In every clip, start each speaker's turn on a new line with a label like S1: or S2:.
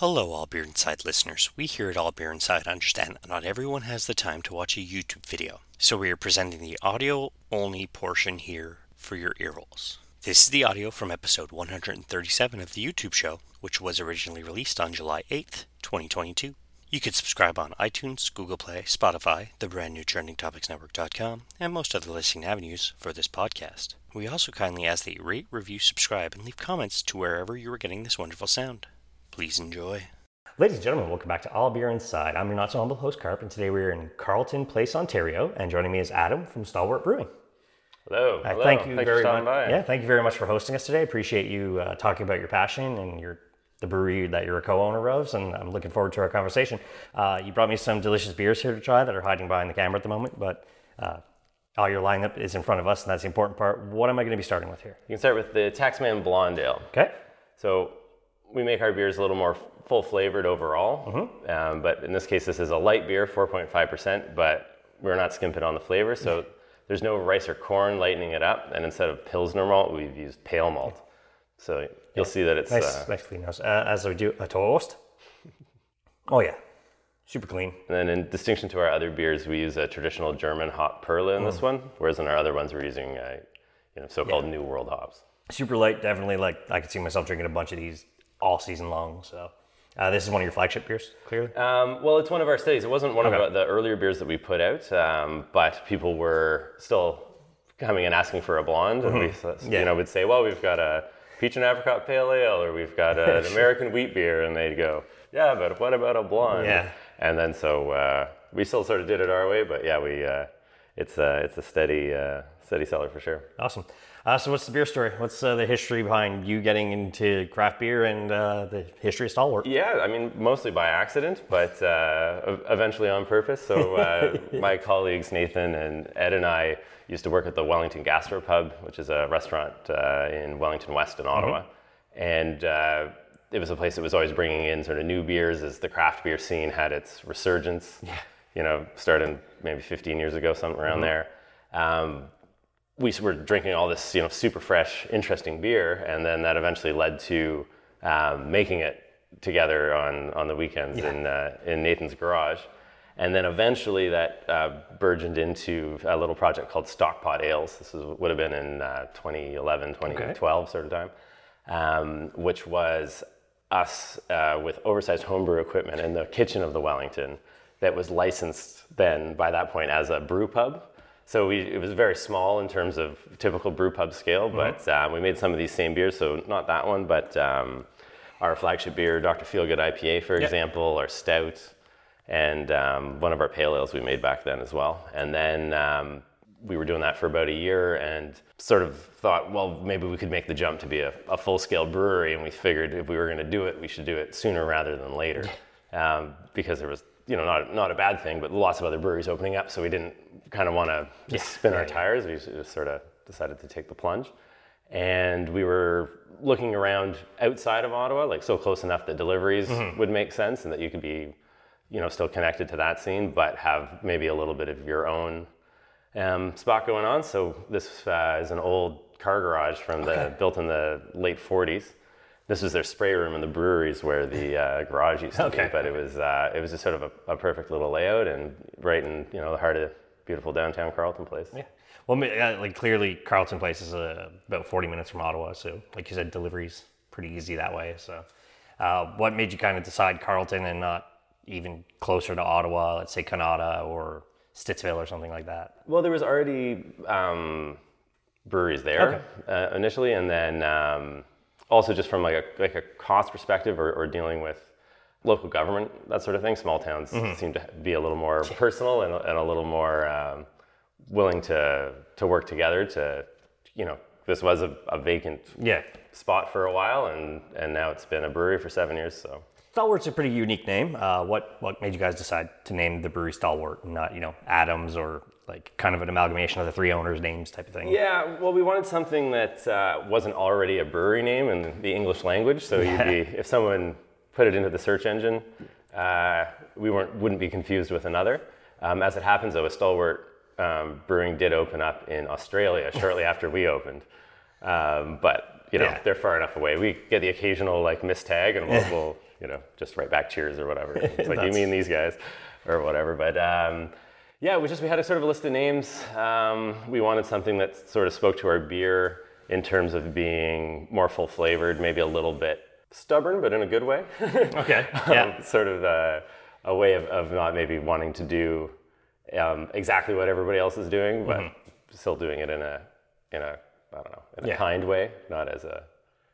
S1: Hello, All Beer Inside listeners. We here at All Beer Inside understand that not everyone has the time to watch a YouTube video, so we are presenting the audio only portion here for your earholes. This is the audio from episode 137 of the YouTube show, which was originally released on July 8th, 2022. You can subscribe on iTunes, Google Play, Spotify, the brand new TrendingTopicsNetwork.com, and most other listening avenues for this podcast. We also kindly ask that you rate, review, subscribe, and leave comments to wherever you are getting this wonderful sound. Please enjoy. Ladies and gentlemen, welcome back to All Beer Inside. I'm your not so humble host, Carp, and today we're in Carleton Place, Ontario, and joining me is Adam from Stalwart Brewing.
S2: Hello.
S1: Uh,
S2: hello.
S1: Thank you
S2: Thanks
S1: very
S2: for stopping
S1: much.
S2: by.
S1: Yeah, thank you very much for hosting us today. Appreciate you uh, talking about your passion and your the brewery that you're a co-owner of, and I'm looking forward to our conversation. Uh, you brought me some delicious beers here to try that are hiding behind the camera at the moment, but uh, all your lineup is in front of us, and that's the important part. What am I going to be starting with here?
S2: You can start with the Taxman Blonde Ale.
S1: Okay.
S2: So we make our beers a little more full flavored overall,
S1: Mm-hmm.
S2: um, but in this case, this is a light beer, 4.5%, but we're not skimping on the flavor. So there's no rice or corn lightening it up, and instead of Pilsner malt, we've used pale malt. So you'll see that it's
S1: Nice,
S2: uh,
S1: nice clean house. Uh, as I do a toast. Oh yeah, super clean.
S2: And then in distinction to our other beers, we use a traditional German hop Perle in
S1: Mm.
S2: this one, whereas in our other ones, we're using uh, you know, so-called New World hops.
S1: Super light, definitely. Like I could see myself drinking a bunch of these all season long. So uh, this is one of your flagship beers, clearly.
S2: Um, well, it's one of our studies. It wasn't one
S1: Okay.
S2: of the earlier beers that we put out, um, but people were still coming and asking for a blonde, and we,
S1: Mm-hmm. Yeah.
S2: you know, would say, "Well, we've got a peach and apricot pale ale, or we've got a- an American wheat beer," and they'd go, "Yeah, but what about a blonde?"
S1: Yeah.
S2: And then so uh, we still sort of did it our way, but yeah, we uh, it's a it's a steady uh, steady seller for sure.
S1: Awesome. Uh, so, what's the beer story? What's uh, the history behind you getting into craft beer and uh, the history of Stalwart?
S2: Yeah, I mean, mostly by accident, but uh, eventually on purpose. So uh, my colleagues Nathan and Ed and I used to work at the Wellington Gastropub, which is a restaurant uh, in Wellington West in Ottawa, and uh, it was a place that was always bringing in sort of new beers as the craft beer scene had its resurgence. Yeah. You know, starting maybe 15 years ago, something around there. Um, we were drinking all this, you know, super fresh, interesting beer, and then that eventually led to um, making it together on, on the weekends in uh, in Nathan's garage, and then eventually that uh, burgeoned into a little project called Stockpot Ales. This was, would have been in uh, 2011, 2012 sort of time, um, which was us uh, with oversized homebrew equipment in the kitchen of the Wellington that was licensed then by that point as a brew pub. So we, it was very small in terms of typical brew pub scale, but um, we made some of these same beers. So not that one, but um, our flagship beer, Dr. Feelgood IPA, for example, our stout, and um, one of our pale ales we made back then as well. And then um, we were doing that for about a year and sort of thought, well, maybe we could make the jump to be a, a full scale brewery. And we figured if we were going to do it, we should do it sooner rather than later. Um, because there was, you know, not, not a bad thing, but lots of other breweries opening up. So we didn't kind of want to just spin our tires. We just sort of decided to take the plunge. And we were looking around outside of Ottawa, like so close enough that deliveries would make sense and that you could be, you know, still connected to that scene, but have maybe a little bit of your own um, spot going on. So this uh, is an old car garage from the built in the late 40s. This was their spray room in the breweries where the uh, garage used to
S1: Okay.
S2: be, but it was uh, it was just sort of a, a perfect little layout and right in you know the heart of beautiful downtown Carleton place.
S1: Yeah. Well, uh, like clearly, Carleton Place is uh, about 40 minutes from Ottawa, so like you said, delivery's pretty easy that way. So, uh, what made you kind of decide Carleton and not even closer to Ottawa, let's say Kanata or Stittsville or something like that?
S2: Well, there was already um, breweries there uh, initially, and then um, also just from like a like a cost perspective or, or dealing with local government that sort of thing. Small towns seem to be a little more personal and, a- and a little more um, willing to to work together. To you know, this was a, a vacant
S1: Yeah.
S2: spot for a while, and and now it's been a brewery for seven years. So.
S1: Stalwart's a pretty unique name. Uh, what what made you guys decide to name the brewery Stalwart and not you know Adams or like kind of an amalgamation of the three owners' names type of thing?
S2: Yeah, well, we wanted something that uh, wasn't already a brewery name in the English language. So you'd be, if someone put it into the search engine, uh, we weren't wouldn't be confused with another. Um, as it happens, though, a Stalwart um, Brewing did open up in Australia shortly after we opened, um, but you know
S1: Yeah.
S2: they're far enough away. We get the occasional like mistag, and we'll, we'll you know, just write back cheers or whatever. It's like, you mean these guys or whatever. But um, yeah, we just, we had a sort of a list of names. Um, we wanted something that sort of spoke to our beer in terms of being more full flavored, maybe a little bit stubborn, but in a good way.
S1: Okay.
S2: Um,
S1: Yeah.
S2: sort of uh, a way of, of not maybe wanting to do um, exactly what everybody else is doing, but still doing it in a in a I don't know in a
S1: Yeah.
S2: kind way, not as a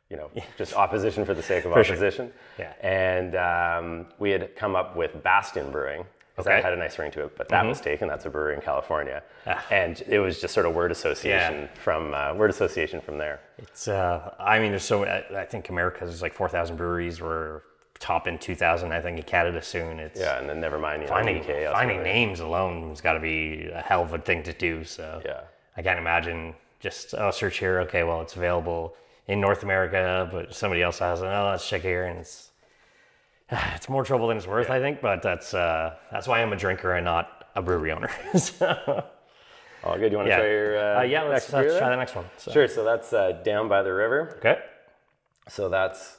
S2: you know just opposition for the sake of
S1: sure.
S2: opposition.
S1: Yeah.
S2: And um, we had come up with Bastion Brewing. 'Cause
S1: Okay.
S2: That had a nice ring to it, but that was taken. That's a brewery in California,
S1: Ah.
S2: and it was just sort of word association from uh, word association from there.
S1: It's, uh, I mean, there's so, I, I think America's there's like 4,000 breweries. We're top in 2,000, I think, in Canada soon. It's
S2: Yeah, and then never mind you know,
S1: finding,
S2: UK,
S1: finding names alone has got to be a hell of a thing to do. So
S2: Yeah.
S1: I can't imagine just, oh, search here. Okay, well, it's available in North America, but somebody else has it. Oh, let's check here. And it's, it's more trouble than it's worth, I think. But that's, uh, that's why I'm a drinker and not a brewery owner. so,
S2: All good. You want to
S1: yeah.
S2: try your uh,
S1: Uh, yeah, let's, let's try the next one. So.
S2: Sure. So that's uh, down by the river.
S1: Okay.
S2: So that's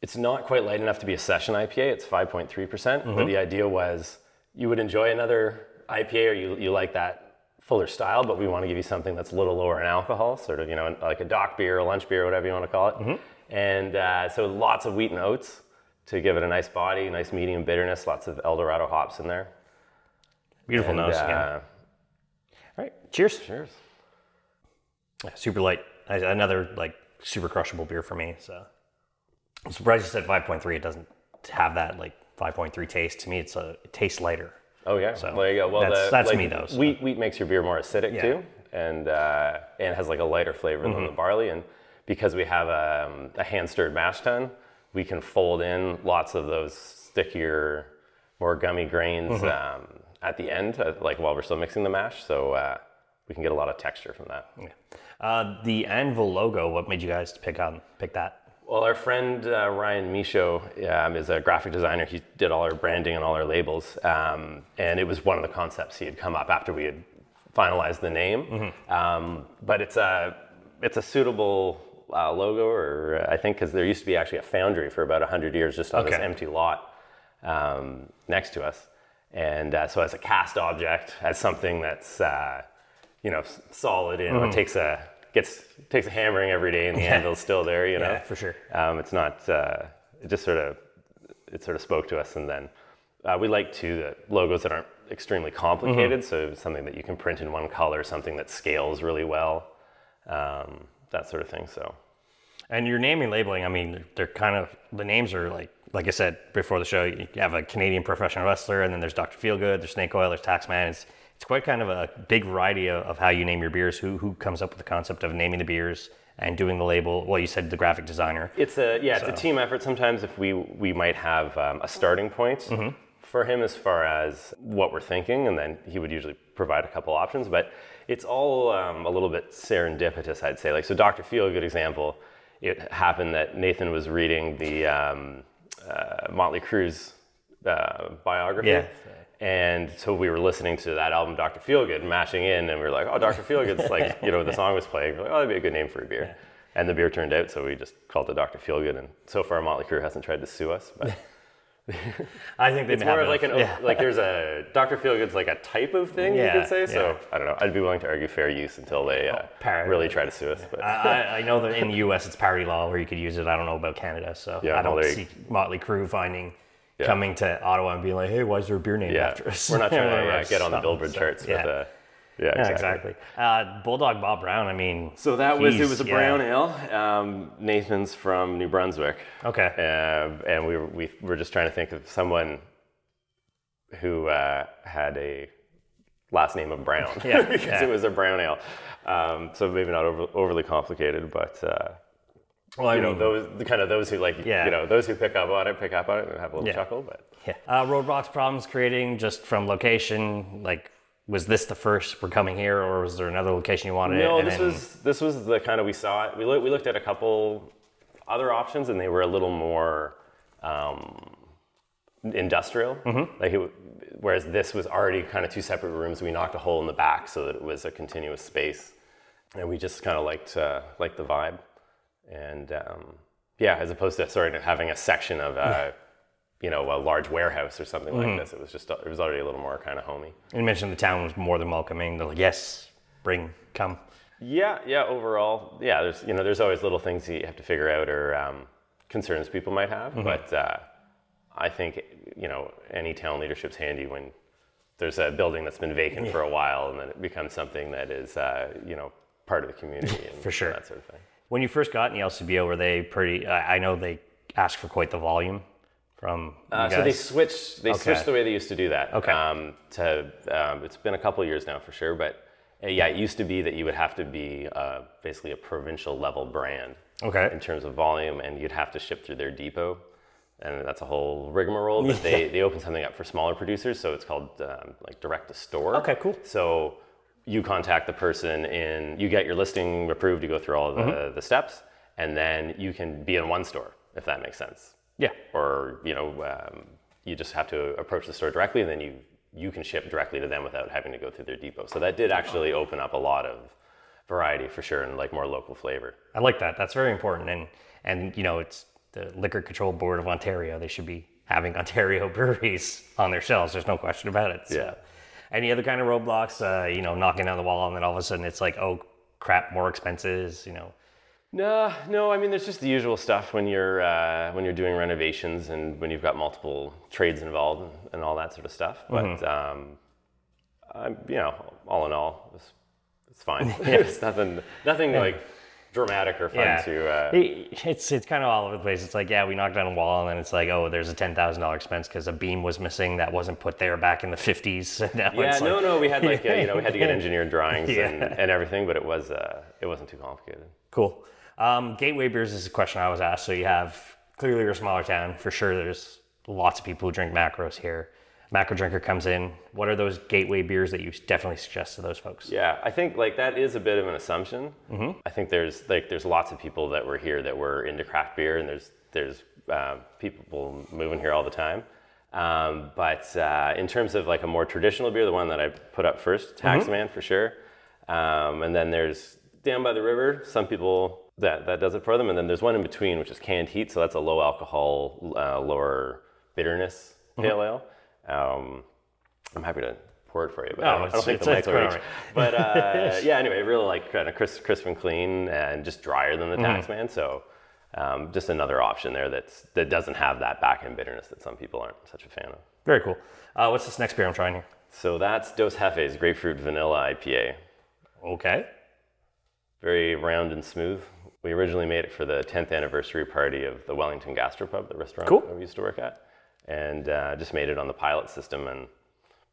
S2: it's not quite light enough to be a session IPA. It's 5.3 percent. But the idea was you would enjoy another IPA, or you you like that fuller style, but we want to give you something that's a little lower in alcohol, sort of you know like a dock beer, a lunch beer, whatever you want to call it. And uh, so lots of wheat and oats to give it a nice body, nice medium bitterness, lots of Eldorado hops in there.
S1: Beautiful
S2: And,
S1: nose.
S2: uh,
S1: yeah. All right. Cheers.
S2: Cheers.
S1: Yeah, super light. Another like super crushable beer for me. So I'm surprised you said 5.3. It doesn't have that like 5.3 taste. To me, it's a it tastes lighter.
S2: Oh yeah,
S1: So,
S2: there you go. Well,
S1: that's-
S2: the,
S1: that's
S2: like,
S1: me, though, so.
S2: Wheat wheat makes your beer more acidic
S1: Yeah.
S2: too, and uh, and has like a lighter flavor than
S1: Mm-hmm.
S2: the barley. And because we have a, a hand stirred mash tun, we can fold in lots of those stickier, more gummy grains
S1: Mm-hmm.
S2: um, at the end, uh, like while we're still mixing the mash. So uh, we can get a lot of texture from that.
S1: Uh, the Anvil logo. What made you guys pick on pick that?
S2: Well, our friend uh, Ryan Michaud um, is a graphic designer. He did all our branding and all our labels, um, and it was one of the concepts he had come up after we had finalized the name. Um, but it's a it's a suitable uh, logo, or uh, I think because there used to be actually a foundry for about hundred years just on this empty lot um, next to us, and uh, so as a cast object, as something that's uh, you know solid, know, it takes a gets takes a hammering every day, and the anvil's still there, you know.
S1: Yeah, for sure.
S2: Um, it's not. Uh, it just sort of it sort of spoke to us, and then uh, we like too the logos that aren't extremely complicated. So something that you can print in one color, something that scales really well, um, that sort of thing. So
S1: And your naming labeling. I mean, they're kind of the names are like like I said before the show. You have a Canadian professional wrestler, and then there's Doctor Feelgood, there's Snake Oil, there's Taxman. It's it's quite kind of a big variety of, of how you name your beers. Who who comes up with the concept of naming the beers and doing the label? Well, you said the graphic designer.
S2: it's a yeah, it's a team effort. Sometimes if we we might have um, a starting point for him as far as what we're thinking, and then he would usually provide a couple options. But it's all um, a little bit serendipitous, I'd say. Like so, Doctor Feel, a good example. It happened that Nathan was reading the um, uh, Motley Crue's uh, biography.
S1: Yeah.
S2: And so we were listening to that album, Dr. Feelgood, mashing in, and we were like, oh, Dr. Feelgood's like, you know, the song was playing. We're like, oh, that'd be a good name for a beer. And the beer turned out, so we just called it Dr. Feelgood. And so far, Motley Crue hasn't tried to sue us, but
S1: I think they
S2: it's more of like an,
S1: yeah.
S2: like there's a, Dr. Feelgood's like a type of thing, you could say. So
S1: yeah.
S2: I don't know. I'd be willing to argue fair use until they uh,
S1: par-
S2: really try to sue us. But
S1: I, I- know that in the U.S. it's parity law where you could use it. I don't know about Canada, so
S2: Yeah,
S1: I don't
S2: you-
S1: see Motley Crue finding coming to Ottawa and being like, "Hey, why is there a beer named
S2: yeah,
S1: after us?"
S2: we're not trying to yeah, get on the Billboard
S1: so,
S2: charts
S1: yeah.
S2: with a, yeah,
S1: Yeah,
S2: exactly.
S1: exactly. Uh, Bulldog Bob Brown. I mean,
S2: So that was it was a
S1: yeah.
S2: brown ale. Um, Nathan's from New Brunswick.
S1: Okay.
S2: Uh, and we were, we were just trying to think of someone who uh, had a last name of Brown.
S1: Yeah,
S2: because
S1: yeah.
S2: it was a brown ale. Um, so maybe not over, overly complicated, but uh,
S1: Well, I
S2: you know
S1: mean,
S2: those the kind of those who like
S1: Yeah.
S2: you know those who pick up on it pick up on it and have a little
S1: Yeah.
S2: chuckle. But
S1: yeah. Uh, roadblocks problems creating just from location. Like, was this the first we're coming here, or was there another location you wanted?
S2: no, this
S1: then-
S2: was this was the kind of we saw it. We looked we looked at a couple other options and they were a little more. Um, industrial.
S1: Mm-hmm.
S2: Like it, whereas this was already kind of two separate rooms. We knocked a hole in the back so that it was a continuous space, and we just kind of liked uh, liked the vibe. And um, Yeah, as opposed to sort of having a section of, uh, you know, a large warehouse or something
S1: Mm-hmm.
S2: like this. It was just, it was already a little more kind of homey.
S1: You mentioned the town was more than welcoming. They're like, yes, bring, come.
S2: Yeah, yeah. Overall, yeah. There's you know there's always little things that you have to figure out or um, concerns people might have, but uh, I think you know any town leadership's handy when there's a building that's been vacant for a while and then it becomes something that is uh, you know part of the community and
S1: For sure.
S2: that sort of thing.
S1: When you first got in the LCBO, were they pretty? I I know they asked for quite the volume from
S2: Uh, so they switched. They
S1: Okay.
S2: switched the way they used to do that.
S1: Okay.
S2: Um, to um, it's been a couple of years now for sure, but uh, yeah, it used to be that you would have to be uh, basically a provincial level brand.
S1: Okay.
S2: in terms of volume, and you'd have to ship through their depot, and that's a whole rigmarole. But they, they open something up for smaller producers, so it's called um, like direct to store.
S1: Okay, cool.
S2: So you contact the person in, you get your listing approved, you go through all the,
S1: Mm-hmm.
S2: the steps, and then you can be in one store if that makes sense.
S1: Yeah.
S2: Or you know, um, you just have to approach the store directly, and then you you can ship directly to them without having to go through their depot. So that did actually open up a lot of variety for sure, and like more local flavor.
S1: I like that. That's very important. And and you know, it's the Liquor Control Board of Ontario. They should be having Ontario breweries on their shelves. There's no question about it. So,
S2: Yeah.
S1: Any other kind of roadblocks? Uh, you know, knocking down the wall, and then all of a sudden it's like, oh crap, more expenses. You know.
S2: No, no. I mean, there's just the usual stuff when you're uh, when you're doing renovations and when you've got multiple trades involved and, and all that sort of stuff. But um, I'm, you know, all in all, it's, it's fine. it's nothing, nothing like dramatic or fun
S1: Yeah.
S2: to. Uh,
S1: It- It's it's kind of all over the place. It's like yeah, we knocked down a wall, and then it's like oh, there's a ten thousand dollar expense because a beam was missing that wasn't put there back in the fifties.
S2: yeah, no, no. We had like uh, you know we had to get engineered drawings
S1: Yeah.
S2: and, and everything, but it was uh, it wasn't too complicated.
S1: Cool. Um, gateway beers is a question I was asked. So you have clearly you're a smaller town for sure. There's lots of people who drink macros here. Macro drinker comes in. What are those gateway beers that you definitely suggest to those folks?
S2: Yeah, I think like that is a bit of an assumption. I think there's like there's lots of people that were here that were into craft beer, and there's there's um, people moving here all the time. Um, but uh, in terms of like a more traditional beer, the one that I put up first, Taxman for sure. Um, and then there's down by the river. Some people that that does it for them, and then there's one in between, which is canned heat. So that's a low alcohol, uh, lower bitterness pale ale. Um, I'm happy to pour it for you, but I, don't, I don't think the mic will reach. But uh, yeah, anyway, really like kind of crisp, crisp and clean, and just drier than the
S1: Mm-hmm.
S2: Taxman. So um, just another option there that's that doesn't have that back end bitterness that some people aren't such a fan of.
S1: Very cool. Uh, what's this next beer I'm trying here?
S2: So that's Dos Jefes Grapefruit Vanilla IPA.
S1: Okay.
S2: Very round and smooth. We originally made it for the 10th anniversary party of the Wellington Gastropub, the restaurant
S1: Cool.
S2: that we used to work at, and uh, just made it on the pilot system, and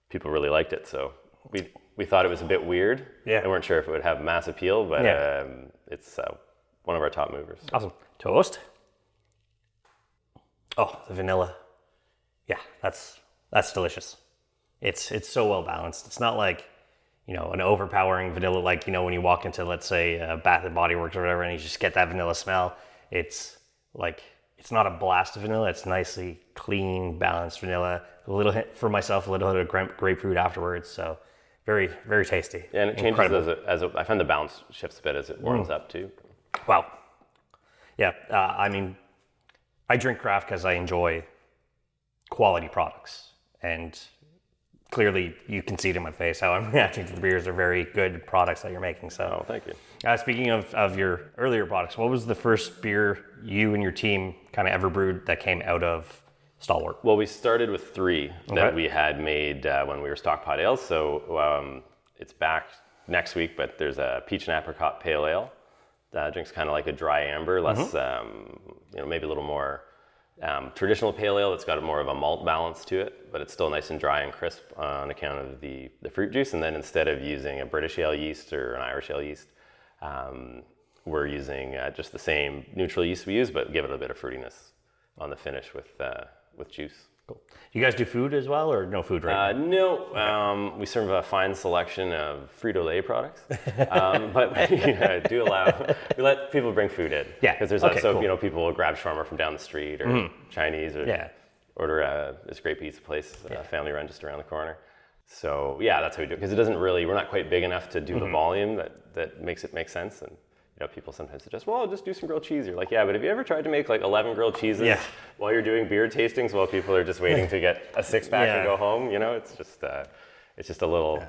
S2: people really liked it. So we we thought it was a bit weird.
S1: Yeah.
S2: and weren't sure if it would have mass appeal, but
S1: Yeah.
S2: um, it's uh, one of our top movers.
S1: Awesome. Toast. Oh, the vanilla. Yeah, that's that's delicious. It's it's so well balanced. It's not like you know an overpowering vanilla like you know when you walk into let's say uh, Bath and Body Works or whatever, and you just get that vanilla smell. It's like it's not a blast of vanilla. It's nicely clean, balanced vanilla. A little hint for myself, a little bit of grapefruit afterwards. So very very tasty.
S2: Yeah, and it changes
S1: Incredible.
S2: as it, as it, I find the balance shifts a bit as it warms up too.
S1: Wow. Yeah, uh, I mean, I drink craft because I enjoy quality products, and clearly you can see it in my face how I'm reacting to the beers. They're very good products that you're making. So,
S2: Oh, thank you.
S1: uh, speaking of, of your earlier products, what was the first beer you and your team kind of ever brewed that came out of Stalwart?
S2: Well, we started with three
S1: Okay.
S2: that we had made uh, when we were Stockpot Ales. So um, it's back next week, but there's a peach and apricot pale ale. That drinks kind of like a dry amber, less, um, you know, maybe a little more um, traditional pale ale. It's got more of a malt balance to it, but it's still nice and dry and crisp on account of the, the fruit juice. And then instead of using a British ale yeast or an Irish ale yeast, um, we're using uh, just the same neutral yeast we use, but give it a bit of fruitiness on the finish with, uh, with juice.
S1: Cool. You guys do food as well, or no food right
S2: Uh, no, um, we serve a fine selection of Frito Lay products, um, but we uh, do allow we let people bring food in.
S1: Yeah,
S2: because there's
S1: okay,
S2: that, so
S1: cool.
S2: you know people will grab shawarma from down the street or Chinese or
S1: Yeah.
S2: order a this great pizza place, a family run just around the corner. So yeah, that's how we do it because it doesn't really we're not quite big enough to do
S1: Mm-hmm.
S2: the volume that that makes it make sense and you know, people sometimes suggest, well, just do some grilled cheese. You're like, yeah, but have you ever tried to make like 11 grilled cheeses
S1: Yeah.
S2: while you're doing beer tastings while people are just waiting to get a six pack
S1: Yeah.
S2: and go home? You know, it's just, uh, it's just a little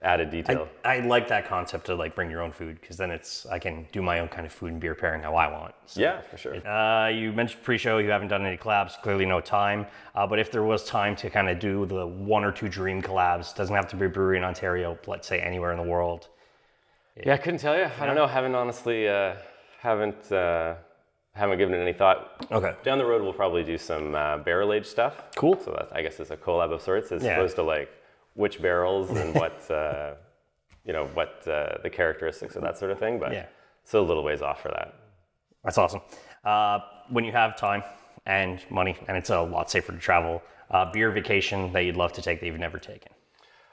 S2: added detail.
S1: I like that concept to like bring your own food because then it's I can do my own kind of food and beer pairing how I want. So,
S2: yeah, for sure.
S1: Uh, you mentioned pre-show you haven't done any collabs. Clearly, no time. Uh, but if there was time to kind of do the one or two dream collabs, doesn't have to be a brewery in Ontario. Let's say anywhere in the world.
S2: Yeah, I couldn't tell you. I don't know. Haven't honestly, uh, haven't, uh, haven't given it any thought.
S1: Okay.
S2: Down the road, we'll probably do some uh, barrel aged stuff.
S1: Cool.
S2: So that I guess is a collab of sorts, as
S1: Yeah.
S2: opposed to like which barrels and what, uh, you know, what uh, the characteristics of that sort of thing. But
S1: Yeah.
S2: still a little ways off for that.
S1: That's awesome. Uh, when you have time and money, and it's a lot safer to travel, uh, beer vacation that you'd love to take that you've never taken.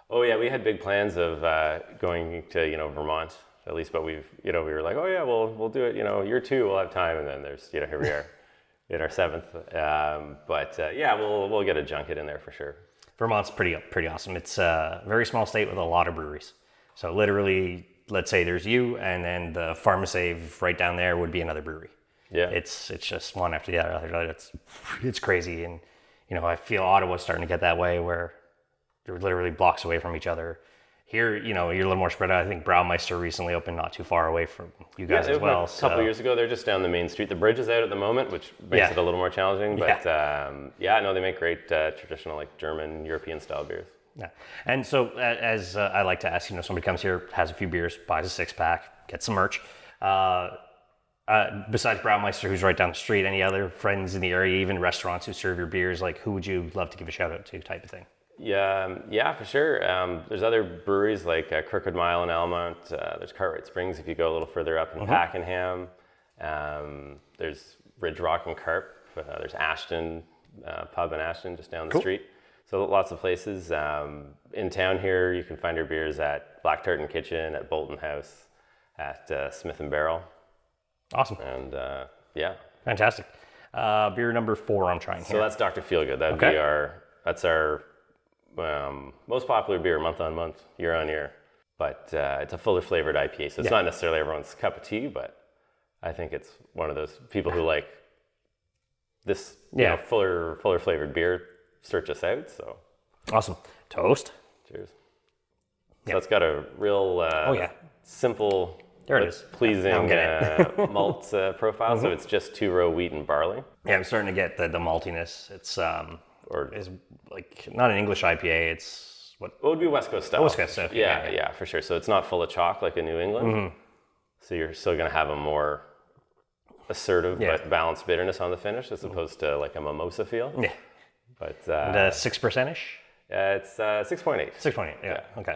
S2: Oh yeah, we had big plans of uh, going to you know Vermont at least, but we've you know we were like, oh yeah, we'll we'll do it. You know, year two we'll have time, and then there's you know here we are in our seventh. Um, but uh, yeah, we'll we'll get a junket in there for sure.
S1: Vermont's pretty pretty awesome. It's a very small state with a lot of breweries. So literally, let's say there's you, and then the Pharmasave right down there would be another brewery.
S2: Yeah,
S1: It's it's just one after the other. after the other. It's it's crazy, and you know I feel Ottawa's starting to get that way where they're literally blocks away from each other. Here, you know, you're a little more spread out. I think Braumeister recently opened not too far away from you guys
S2: Yeah,
S1: as well.
S2: A couple
S1: so-
S2: years ago, they're just down the main street. The bridge is out at the moment, which makes
S1: Yeah.
S2: it a little more challenging. But yeah, um, yeah no, they make great uh, traditional like German European style beers.
S1: Yeah. And so, as uh, I like to ask, you know, somebody comes here, has a few beers, buys a six pack, gets some merch. Uh, uh, besides Braumeister, who's right down the street, any other friends in the area, even restaurants who serve your beers, like who would you love to give a shout out to, type of thing?
S2: Yeah, um, yeah, for sure. Um, there's other breweries like uh, Crooked Mile in Almonte. Uh, there's Cartwright Springs if you go a little further up in Pakenham. Um, there's Ridge Rock and Carp. Uh, there's Ashton uh, Pub in Ashton just down the
S1: Cool.
S2: street. So lots of places. Um, in town here, you can find your beers at Black Tartan Kitchen, at Bolton House, at uh, Smith and Barrel,
S1: Awesome.
S2: and uh, yeah.
S1: Fantastic. Uh, beer number four I'm trying
S2: So
S1: here.
S2: that's Dr. Feelgood. That'd
S1: Okay.
S2: be our that's our um, most popular beer month on month, year on year. But uh, it's a fuller flavored IPA, so it's not necessarily everyone's cup of tea. But I think it's one of those people who like this, you
S1: Yeah.
S2: know, fuller fuller flavored beer. Search us out. So
S1: Awesome. Toast.
S2: cheers. So it's got a real uh,
S1: Oh, yeah.
S2: simple,
S1: There it is.
S2: pleasing
S1: Now I'm getting Mm-hmm.
S2: uh, malt uh, profile. So it's just two row wheat and barley.
S1: Yeah, I'm starting to get the, the maltiness. It's um,
S2: Or
S1: is like not an English IPA. It's what
S2: It would be West Coast style.
S1: West Coast style,
S2: Yeah,
S1: yeah,
S2: yeah,
S1: yeah.
S2: for sure. So it's not full of chalk like in New England. So you're still going to have a more assertive
S1: Yeah.
S2: but balanced bitterness on the finish as opposed to like a mimosa feel.
S1: yeah,
S2: But uh,
S1: the six percentish.
S2: uh, it's uh, 6.8.
S1: Six point eight. Yeah. Okay.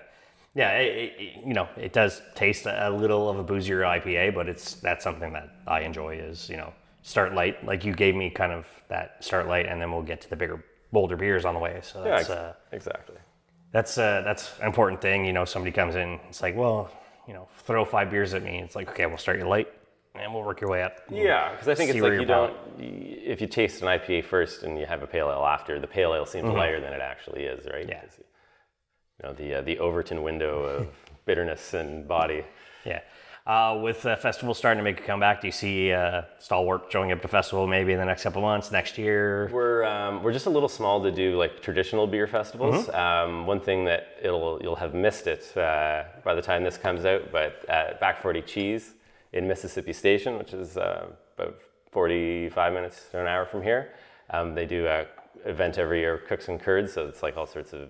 S1: Yeah. It- it- you know, it does taste a little of a boozier IPA, but it's that's something that I enjoy. Is you know, start light. Like you gave me kind of that start light, and then we'll get to the bigger, bolder beers on the way. So
S2: Yeah,
S1: that's
S2: ex-
S1: uh,
S2: exactly.
S1: that's uh, that's an important thing. You know, somebody comes in, it's like, well, you know, throw five beers at me. It's like, okay, we'll start you light, and we'll work your way up.
S2: Yeah, because I think it's like you don't. If you taste an IPA first and you have a pale ale after, the pale ale seems lighter than it actually is, right?
S1: Mm-hmm. Yeah.
S2: You know the uh, the Overton window of bitterness and body.
S1: Yeah. Uh, with the festival starting to make a comeback, do you see uh, Stalwart showing up to festival maybe in the next couple months, next year?
S2: We're um, we're just a little small to do like traditional beer festivals.
S1: Mm-hmm.
S2: Um, one thing that it'll you'll have missed it uh, by the time this comes out, but at Back Forty Cheese in Mississippi Station, which is uh, about forty five minutes to an hour from here, um, they do a event every year, Cooks and Curds. So it's like all sorts of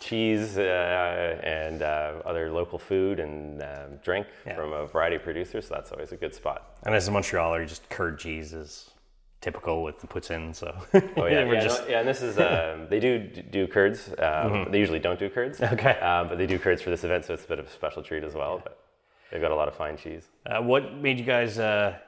S2: cheese uh, and uh, other local food and um, drink
S1: Yeah.
S2: from a variety of producers. So that's always a good spot.
S1: And as a Montrealer, just curd cheese is typical with the puts in. So
S2: Oh yeah,
S1: we're
S2: yeah,
S1: just
S2: no, yeah. And this is um, they do do curds. Um, They usually don't do curds.
S1: Mm-hmm. Okay.
S2: Um, but they do curds for this event, so it's a bit of a special treat as well. But they've got a lot of fine cheese.
S1: uh, what made you guys uh,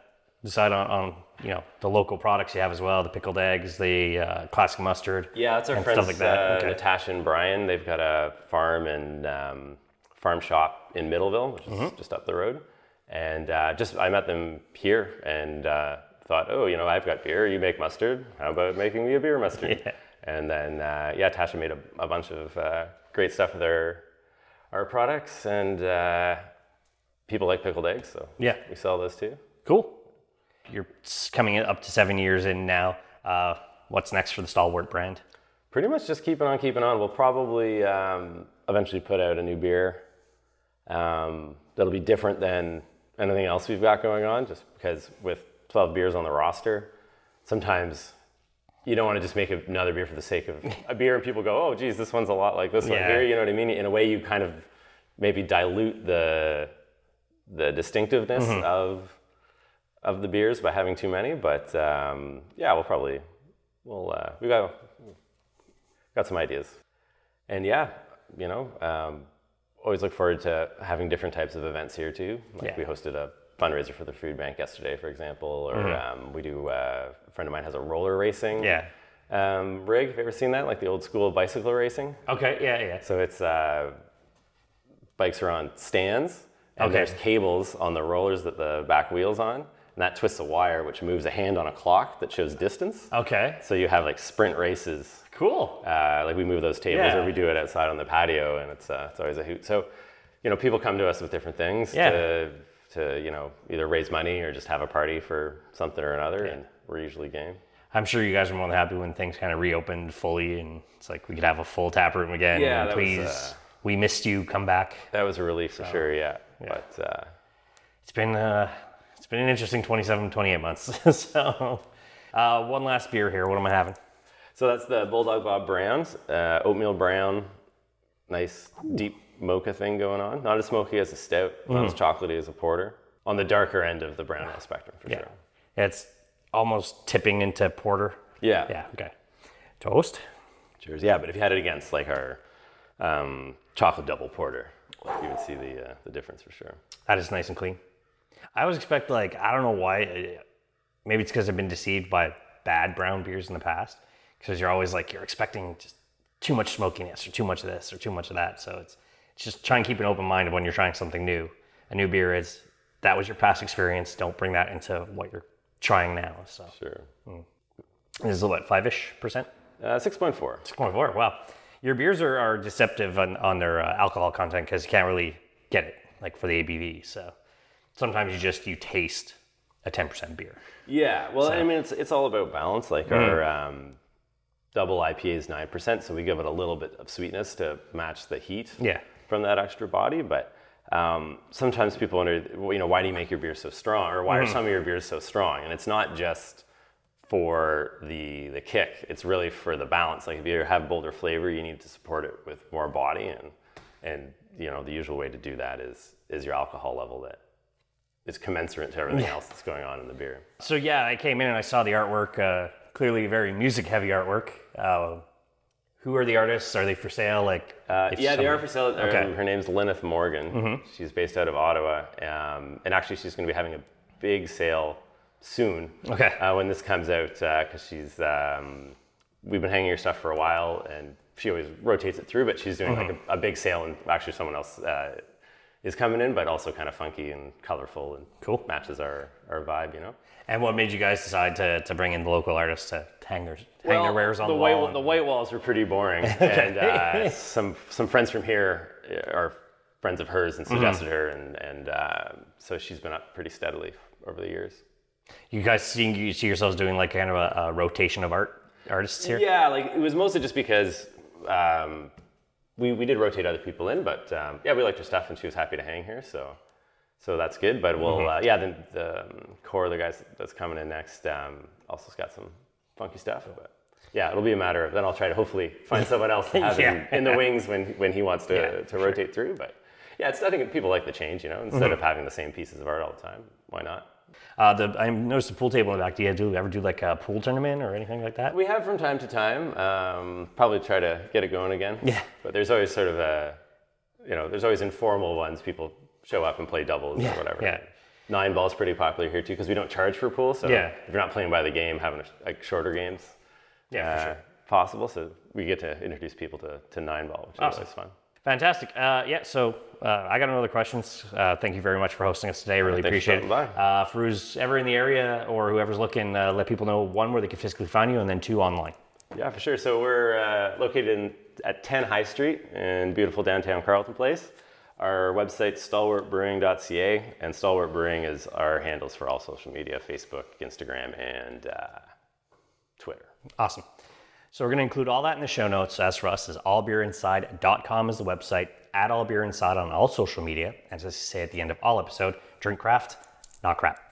S1: decide on, on you know the local products you have as well, the pickled eggs, the uh, classic mustard.
S2: Yeah, that's our friends
S1: stuff like that.
S2: Uh,
S1: Okay.
S2: Natasha and Brian. They've got a farm and um, farm shop in Middleville, which is
S1: Mm-hmm.
S2: just up the road. And uh, just I met them here and uh, thought, oh, you know, I've got beer. You make mustard. How about making me a beer mustard?
S1: Yeah.
S2: And then uh, yeah, Tasha made a, a bunch of uh, great stuff with our our products and. Uh, people like pickled eggs, so
S1: Yeah.
S2: we sell those too.
S1: Cool. You're coming up to seven years in now. Uh, what's next for the Stalwart brand?
S2: Pretty much just keeping on keeping on. We'll probably um, eventually put out a new beer um, that'll be different than anything else we've got going on, just because with 12 beers on the roster, sometimes you don't want to just make another beer for the sake of a beer and people go, oh, geez, this one's a lot like this one
S1: Yeah.
S2: here. You know what I mean? In a way, you kind of maybe dilute the the distinctiveness of of the beers by having too many. But um, yeah, we'll probably we'll uh, we got got some ideas, and yeah, you know, um, always look forward to having different types of events here too. Like
S1: Yeah.
S2: we hosted a fundraiser for the food bank yesterday, for example, or um, we do. Uh, a friend of mine has a roller racing
S1: Yeah.
S2: um, rig. Have you ever seen that? Like the old school bicycle racing.
S1: Okay. Yeah. Yeah.
S2: So it's uh, bikes are on stands, and
S1: Okay.
S2: there's cables on the rollers that the back wheels on, and that twists a wire, which moves a hand on a clock that shows distance.
S1: Okay.
S2: So you have like sprint races.
S1: Cool.
S2: Uh, like we move those tables,
S1: Yeah.
S2: or we do it outside on the patio, and it's uh, it's always a hoot. So, you know, people come to us with different things
S1: Yeah.
S2: to to you know either raise money or just have a party for something or another, and we're usually game.
S1: I'm sure you guys are more than happy when things kind of reopened fully and it's like we could have a full tap room again.
S2: Yeah,
S1: And
S2: that was,
S1: please,
S2: uh,
S1: we missed you. Come back.
S2: That was a relief for sure. Yeah, but. Uh,
S1: It's been uh, been an interesting 27, 28 months. so, uh, one last beer here. What am I having?
S2: So that's the Bulldog Bob Browns, uh, oatmeal brown, nice deep mocha thing going on. Not as smoky as a stout, not as chocolatey as a porter. On the darker end of the brown ale spectrum, for sure.
S1: It's almost tipping into porter.
S2: Yeah.
S1: Yeah. Okay. Toast.
S2: Cheers. Yeah, but if you had it against like our um, chocolate double porter, you would see the uh, the difference for sure.
S1: That is nice and clean. I always expect like I don't know why. uh, Maybe it's because I've been deceived by bad brown beers in the past. Because you're always like you're expecting just too much smokiness or too much of this or too much of that. So it's it's just try and keep an open mind when you're trying something new. A new beer is that was your past experience. Don't bring that into what you're trying now. So
S2: Sure.
S1: this is what five ish percent.
S2: Uh, Six point four.
S1: 6.4. Wow. Your beers are, are deceptive on, on their uh, alcohol content because you can't really get it like for the ABV. So sometimes you just you taste a 10% beer.
S2: Yeah, well, I mean, it's it's all about balance. Like
S1: Mm-hmm.
S2: our um, double IPA is nine percent, so we give it a little bit of sweetness to match the heat.
S1: Yeah.
S2: from that extra body. But um, sometimes people wonder, you know, why do you make your beer so strong, or why
S1: Mm-hmm.
S2: are some of your beers so strong? And it's not just for the the kick; it's really for the balance. Like if you have bolder flavor, you need to support it with more body, and and you know the usual way to do that is is your alcohol level that is commensurate to everything else that's going on in the beer.
S1: So yeah, I came in and I saw the artwork, uh, clearly very music heavy artwork. Uh, who are the artists? Are they for sale? Like,
S2: Uh, yeah, they are for sale. Uh,
S1: Okay. Mm-hmm.
S2: Her name's Lyneth Morgan. She's based out of Ottawa, um, and actually, she's going to be having a big sale soon.
S1: Okay.
S2: Uh, when this comes out, because she's um, we've been hanging her stuff for a while, and she always rotates it through. But she's doing like
S1: Mm-hmm.
S2: a, a big sale, and actually, someone else uh, is coming in, but also kind of funky and colorful and
S1: Cool.
S2: matches our our vibe. You know.
S1: And what made you guys decide to, to bring in the local artists to hang their, hang their wares on the,
S2: the
S1: wall?
S2: White, the white walls were pretty boring, and uh, some some friends from here are friends of hers
S1: Mm-hmm.
S2: and suggested her, and and uh, so she's been up pretty steadily over the years.
S1: you guys see, you see yourselves doing like kind of a, a rotation of art artists here?
S2: Yeah, like it was mostly just because um, we we did rotate other people in, but um, yeah, we liked her stuff, and she was happy to hang here, so. So that's good, but we'll
S1: Mm-hmm.
S2: uh, yeah. The, the um, core of the guys that's coming in next um, also's got some funky stuff, but yeah, it'll be a matter of then I'll try to hopefully find someone else to have
S1: Yeah.
S2: in, in the wings when when he wants to
S1: Yeah,
S2: to rotate through. But yeah, it's I think people like the change, you know, instead
S1: Mm-hmm.
S2: of having the same pieces of art all the time. Why not?
S1: Uh, the, I noticed the pool table in the back. Do you do, ever do like a pool tournament or anything like that?
S2: We have from time to time. Um, probably try to get it going again.
S1: Yeah.
S2: But there's always sort of a, you know, there's always informal ones. People show up and play doubles
S1: Yeah,
S2: or whatever.
S1: yeah.
S2: Nine ball's pretty popular here too because we don't charge for pool. So
S1: Yeah.
S2: if you're not playing by the game, having a, like shorter games.
S1: Yeah, for
S2: uh,
S1: sure.
S2: Possible. So we get to introduce people to, to nine ball, which is always fun.
S1: Fantastic. Uh, yeah, so uh, I got no other questions. Uh, thank you very much for hosting us today. Really
S2: Thanks
S1: appreciate it.
S2: by.
S1: Uh, for who's ever in the area or whoever's looking, uh, let people know one, where they can physically find you, and then two, online.
S2: Yeah, for sure. So we're uh, located in, at 10 High Street in beautiful downtown Carleton Place. Our website, stalwartbrewing.ca, and Stalwart Brewing is our handles for all social media Facebook, Instagram, and uh, Twitter.
S1: Awesome. So we're going to include all that in the show notes. As for us, is allbeerinside.com is the website. Add All Beer Inside on all social media. As I say at the end of all episode, drink craft, not crap.